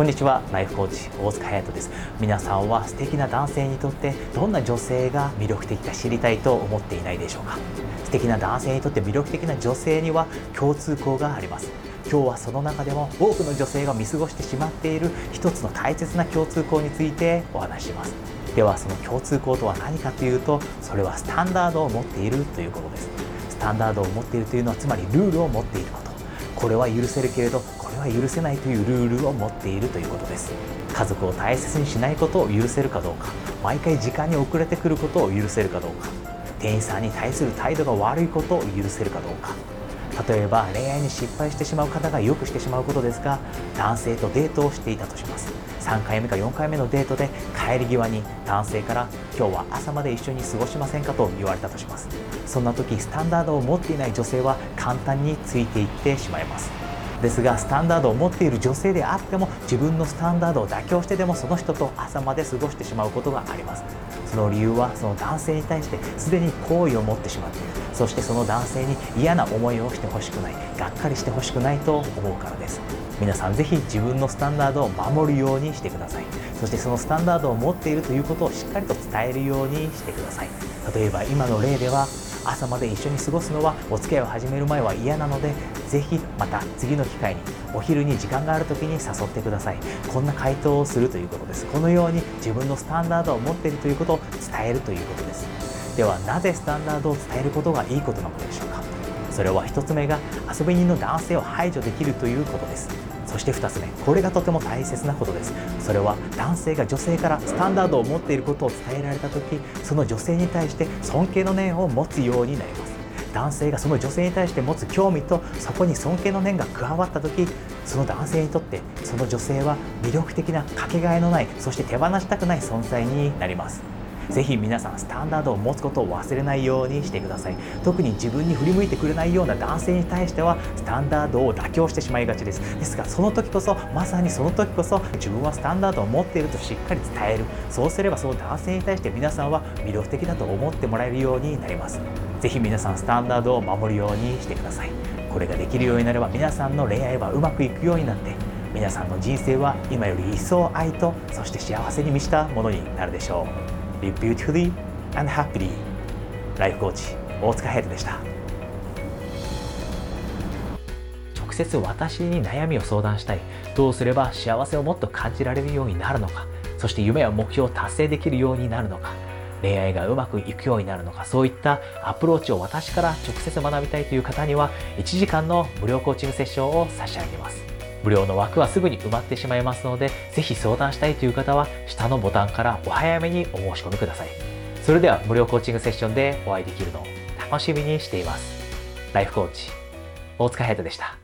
こんにちは。ライフコーチ大塚隼人です。皆さんは素敵な男性にとってどんな女性が魅力的か知りたいと思っていないでしょうか？素敵な男性にとって魅力的な女性には共通項があります。今日はその中でも多くの女性が見過ごしてしまっている一つの大切な共通項についてお話します。ではその共通項とは何かというとそれはスタンダードを持っているということです。スタンダードを持っているというのはつまりルールを持っていること。これは許せるけれどこれは許せないというルールを持っているということです。家族を大切にしないことを許せるかどうか。毎回時間に遅れてくることを許せるかどうか。店員さんに対する態度が悪いことを許せるかどうか。例えば恋愛に失敗してしまう方がよくしてしまうことですが男性とデートをしていたとします。3回目か4回目のデートで帰り際に男性から今日は朝まで一緒に過ごしませんかと言われたとします。そんな時スタンダードを持っていない女性は簡単についていってしまいます。ですがスタンダードを持っている女性であっても自分のスタンダードを妥協してでもその人と朝まで過ごしてしまうことがあります。その理由はその男性に対してすでに好意を持ってしまっている。そしてその男性に嫌な思いをしてほしくないがっかりしてほしくないと思うからです。皆さんぜひ自分のスタンダードを守るようにしてください。そしてそのスタンダードを持っているということをしっかりと伝えるようにしてください。例えば今の例では朝まで一緒に過ごすのはお付き合いを始める前は嫌なのでぜひまた次の機会にお昼に時間がある時に誘ってください。こんな回答をするということです。このように自分のスタンダードを持っているということを伝えるということです。ではなぜスタンダードを伝えることがいいことなのでしょうか。それは1つ目が遊び人の男性を排除できるということです。そして2つ目これがとても大切なことです。それは男性が女性からスタンダードを持っていることを伝えられた時その女性に対して尊敬の念を持つようになります。男性がその女性に対して持つ興味とそこに尊敬の念が加わった時その男性にとってその女性は魅力的なかけがえのないそして手放したくない存在になります。ぜひ皆さんスタンダードを持つことを忘れないようにしてください。特に自分に振り向いてくれないような男性に対してはスタンダードを妥協してしまいがちです。ですがその時こそまさにその時こそ自分はスタンダードを持っているとしっかり伝える。そうすればその男性に対して皆さんは魅力的だと思ってもらえるようになります。ぜひ皆さんスタンダードを守るようにしてください。これができるようになれば皆さんの恋愛はうまくいくようになって皆さんの人生は今より一層愛とそして幸せに満ちたものになるでしょう。Live beautifully and happily. ライフコーチ大塚ヘイトでした。直接私に悩みを相談したい。どうすれば幸せをもっと感じられるようになるのか。そして夢や目標を達成できるようになるのか。恋愛がうまくいくようになるのか。そういったアプローチを私から直接学びたいという方には1時間の無料コーチングセッションを差し上げます。無料の枠はすぐに埋まってしまいますので、ぜひ相談したいという方は、下のボタンからお早めにお申し込みください。それでは無料コーチングセッションでお会いできるのを楽しみにしています。ライフコーチ、大塚隼人でした。